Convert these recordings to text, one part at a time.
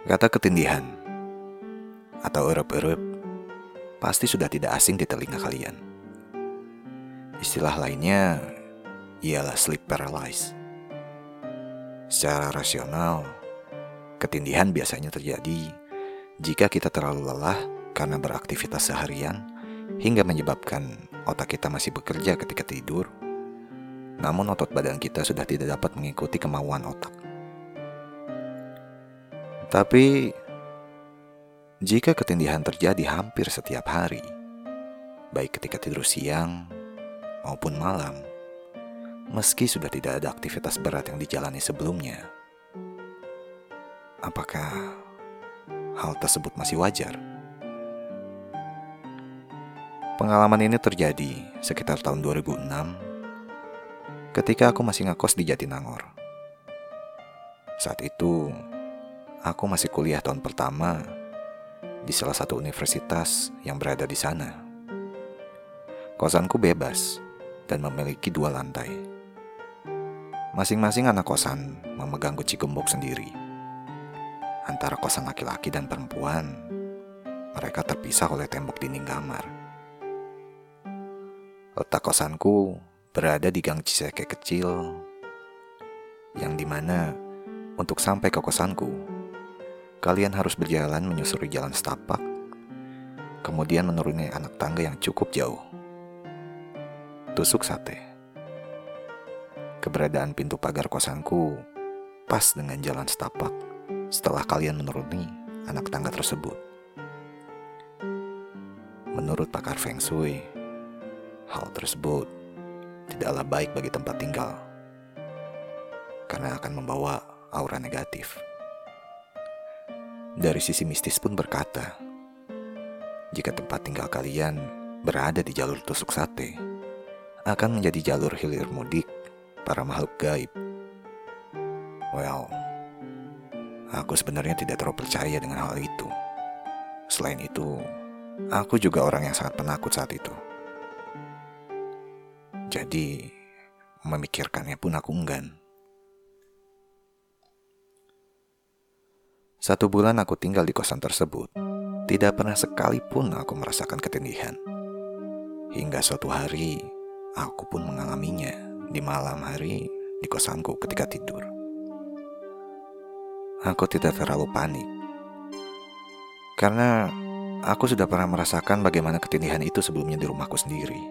Kata ketindihan atau erup-erup pasti sudah tidak asing di telinga kalian. Istilah lainnya ialah sleep paralysis. Secara rasional, ketindihan biasanya terjadi jika kita terlalu lelah karena beraktivitas seharian hingga menyebabkan otak kita masih bekerja ketika tidur, namun otot badan kita sudah tidak dapat mengikuti kemauan otak. Tapi, jika ketindihan terjadi hampir setiap hari, baik ketika tidur siang maupun malam, meski sudah tidak ada aktivitas berat yang dijalani sebelumnya, apakah hal tersebut masih wajar? Pengalaman ini terjadi sekitar tahun 2006 ketika aku masih ngekos di Jatinangor. Saat itu, aku masih kuliah tahun pertama di salah satu universitas yang berada di sana. Kosanku bebas dan memiliki dua lantai. Masing-masing anak kosan memegang kunci gembok sendiri. Antara kosan laki-laki dan perempuan, mereka terpisah oleh tembok dinding kamar. Letak kosanku berada di gang Ciseke kecil, yang di mana untuk sampai ke kosanku Kalian harus berjalan menyusuri jalan setapak, kemudian menuruni anak tangga yang cukup jauh. Tusuk sate. Keberadaan pintu pagar kosanku pas dengan jalan setapak setelah kalian menuruni anak tangga tersebut. Menurut pakar Feng Shui, hal tersebut tidaklah baik bagi tempat tinggal karena akan membawa aura negatif. Dari sisi mistis pun berkata, jika tempat tinggal kalian berada di jalur tusuk sate, akan menjadi jalur hilir mudik para makhluk gaib. Well, aku sebenarnya tidak terlalu percaya dengan hal itu. Selain itu, aku juga orang yang sangat penakut saat itu. Jadi, memikirkannya pun aku enggan. Satu bulan aku tinggal di kosan tersebut. Tidak pernah sekalipun aku merasakan ketindihan. Hingga suatu hari, aku pun mengalaminya di malam hari di kosanku ketika tidur. Aku tidak terlalu panik. Karena aku sudah pernah merasakan bagaimana ketindihan itu sebelumnya di rumahku sendiri.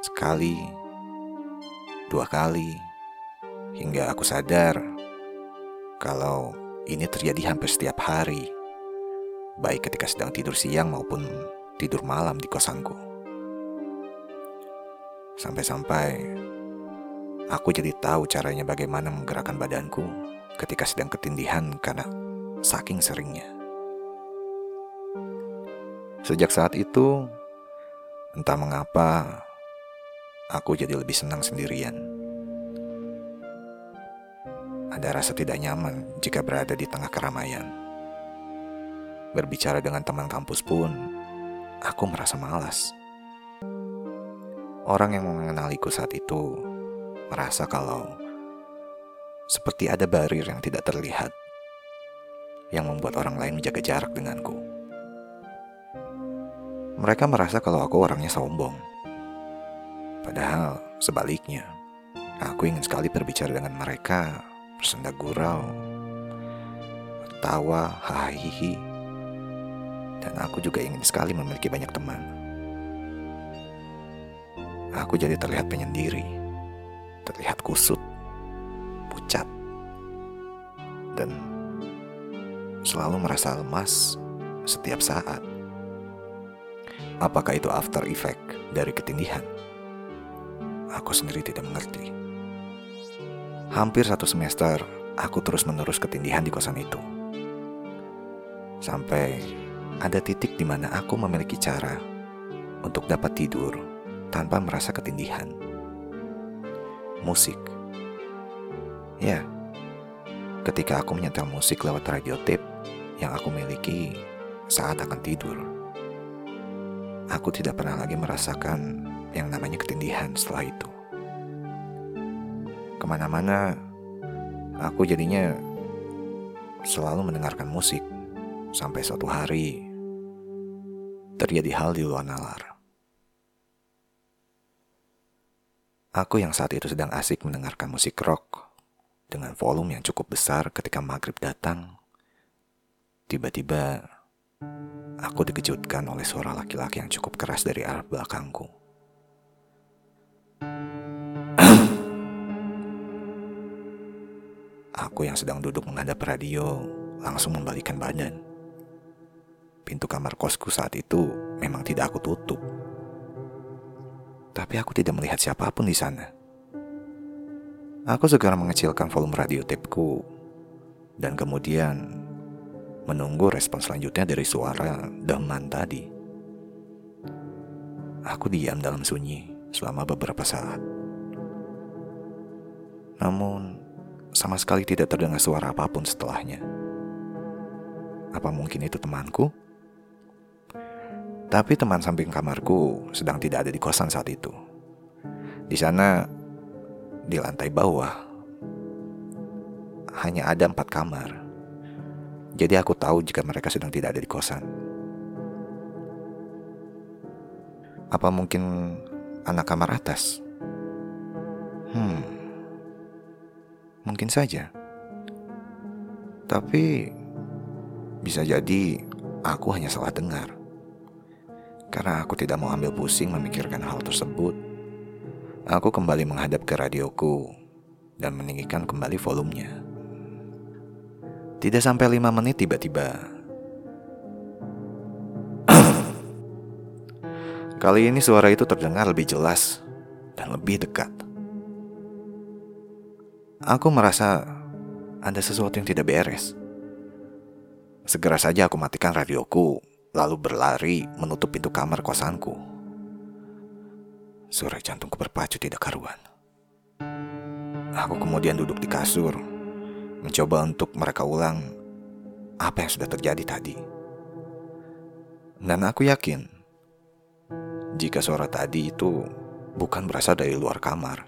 Sekali, dua kali, hingga aku sadar kalau ini terjadi hampir setiap hari, baik ketika sedang tidur siang maupun tidur malam di kosanku. Sampai-sampai aku jadi tahu caranya bagaimana menggerakkan badanku ketika sedang ketindihan karena saking seringnya. Sejak saat itu, entah mengapa, aku jadi lebih senang sendirian ada rasa tidak nyaman jika berada di tengah keramaian. Berbicara dengan teman kampus pun, aku merasa malas. Orang yang mengenaliku saat itu merasa kalau seperti ada barir yang tidak terlihat yang membuat orang lain menjaga jarak denganku. Mereka merasa kalau aku orangnya sombong. Padahal sebaliknya, aku ingin sekali berbicara dengan mereka bersenda gurau, tawa, hahihi, dan aku juga ingin sekali memiliki banyak teman. Aku jadi terlihat penyendiri, terlihat kusut, pucat, dan selalu merasa lemas setiap saat. Apakah itu after effect dari ketindihan? Aku sendiri tidak mengerti. Hampir satu semester, aku terus-menerus ketindihan di kosan itu. Sampai ada titik di mana aku memiliki cara untuk dapat tidur tanpa merasa ketindihan. Musik. Ya, ketika aku menyetel musik lewat radio tape yang aku miliki saat akan tidur. Aku tidak pernah lagi merasakan yang namanya ketindihan setelah itu ke mana-mana aku jadinya selalu mendengarkan musik sampai suatu hari terjadi hal di luar nalar. Aku yang saat itu sedang asik mendengarkan musik rock dengan volume yang cukup besar ketika maghrib datang. Tiba-tiba aku dikejutkan oleh suara laki-laki yang cukup keras dari arah belakangku. Aku yang sedang duduk menghadap radio langsung membalikan badan. Pintu kamar kosku saat itu memang tidak aku tutup. Tapi aku tidak melihat siapa pun di sana. Aku segera mengecilkan volume radio tapeku dan kemudian menunggu respon selanjutnya dari suara deman tadi. Aku diam dalam sunyi selama beberapa saat. Namun, sama sekali tidak terdengar suara apa pun setelahnya. Apa mungkin itu temanku? Tapi teman samping kamarku sedang tidak ada di kosan saat itu. Di sana, di lantai bawah, hanya ada empat kamar. Jadi aku tahu jika mereka sedang tidak ada di kosan. Apa mungkin anak kamar atas? Hmm, Mungkin saja. Tapi bisa jadi aku hanya salah dengar. Karena aku tidak mau ambil pusing memikirkan hal tersebut. Aku kembali menghadap ke radioku dan meninggikan kembali volumenya. Tidak sampai lima menit tiba-tiba. Kali ini suara itu terdengar lebih jelas dan lebih dekat. Aku merasa ada sesuatu yang tidak beres. Segera saja aku matikan radioku, lalu berlari menutup pintu kamar kosanku. Suara jantungku berpacu tidak karuan. Aku kemudian duduk di kasur, mencoba untuk mereka ulang apa yang sudah terjadi tadi. Dan aku yakin, jika suara tadi itu bukan berasal dari luar kamar,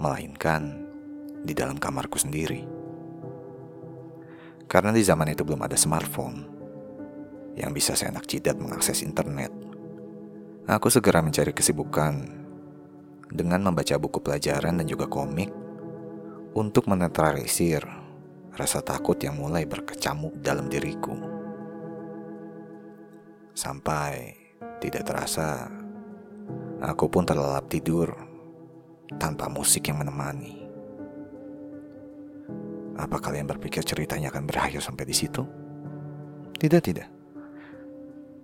melainkan di dalam kamarku sendiri. Karena di zaman itu belum ada smartphone yang bisa seenak jidat mengakses internet. Aku segera mencari kesibukan dengan membaca buku pelajaran dan juga komik untuk menetralisir rasa takut yang mulai berkecamuk dalam diriku. Sampai tidak terasa, aku pun terlelap tidur tanpa musik yang menemani. Apa kalian berpikir ceritanya akan berakhir sampai di situ? Tidak, tidak.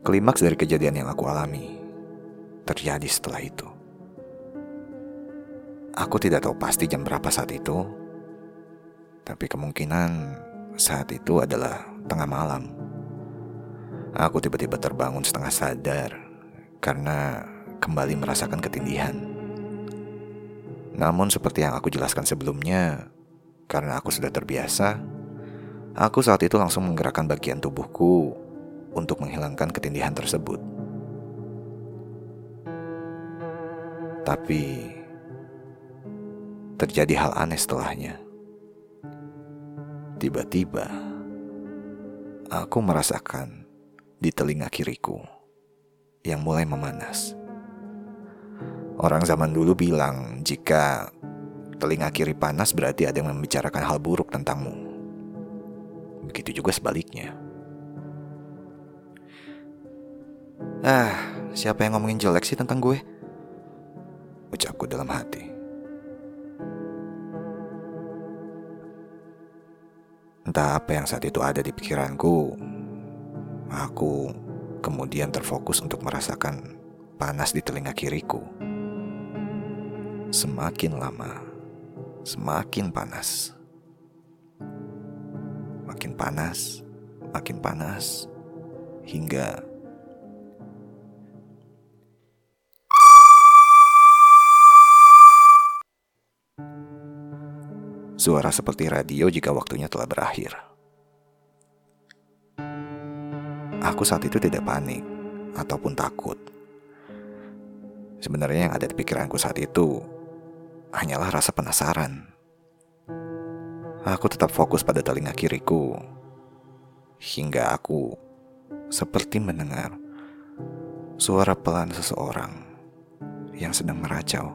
Klimaks dari kejadian yang aku alami terjadi setelah itu. Aku tidak tahu pasti jam berapa saat itu, tapi kemungkinan saat itu adalah tengah malam. Aku tiba-tiba terbangun setengah sadar karena kembali merasakan ketindihan. Namun seperti yang aku jelaskan sebelumnya, karena aku sudah terbiasa, aku saat itu langsung menggerakkan bagian tubuhku untuk menghilangkan ketindihan tersebut. Tapi terjadi hal aneh setelahnya. Tiba-tiba aku merasakan di telinga kiriku yang mulai memanas. Orang zaman dulu bilang jika telinga kiri panas berarti ada yang membicarakan hal buruk tentangmu. Begitu juga sebaliknya. Ah, siapa yang ngomongin jelek sih tentang gue? Ucapku dalam hati. Entah apa yang saat itu ada di pikiranku, aku kemudian terfokus untuk merasakan panas di telinga kiriku. Semakin lama, semakin panas. Makin panas, makin panas, hingga suara seperti radio jika waktunya telah berakhir. Aku saat itu tidak panik ataupun takut. Sebenarnya yang ada di pikiranku saat itu hanyalah rasa penasaran. Aku tetap fokus pada telinga kiriku hingga aku seperti mendengar suara pelan seseorang yang sedang meracau.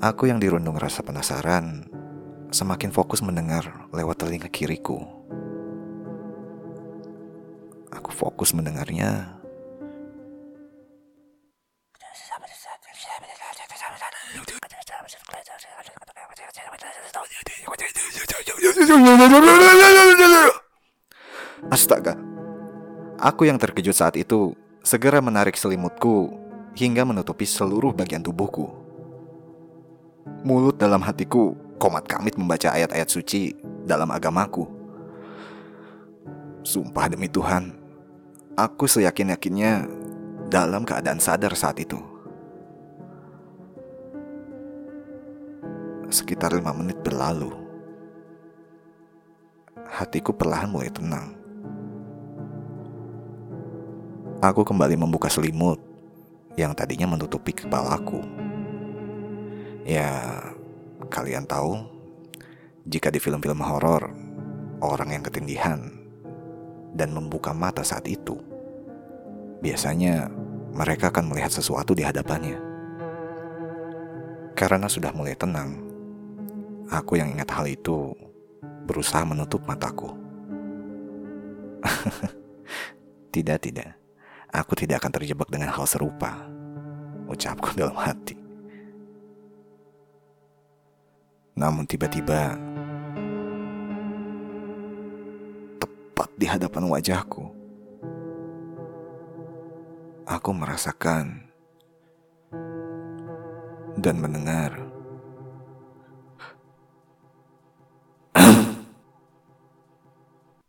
Aku yang dirundung rasa penasaran semakin fokus mendengar lewat telinga kiriku. Aku fokus mendengarnya Astaga. Aku yang terkejut saat itu segera menarik selimutku hingga menutupi seluruh bagian tubuhku. Mulut dalam hatiku komat kamit membaca ayat-ayat suci dalam agamaku. Sumpah demi Tuhan, aku seyakin-yakinnya dalam keadaan sadar saat itu. Sekitar lima menit berlalu hatiku perlahan mulai tenang. Aku kembali membuka selimut yang tadinya menutupi kepalaku. Ya, kalian tahu, jika di film-film horor, orang yang ketindihan dan membuka mata saat itu, biasanya mereka akan melihat sesuatu di hadapannya. Karena sudah mulai tenang, aku yang ingat hal itu berusaha menutup mataku. tidak, tidak. Aku tidak akan terjebak dengan hal serupa. Ucapku dalam hati. Namun tiba-tiba tepat di hadapan wajahku, aku merasakan dan mendengar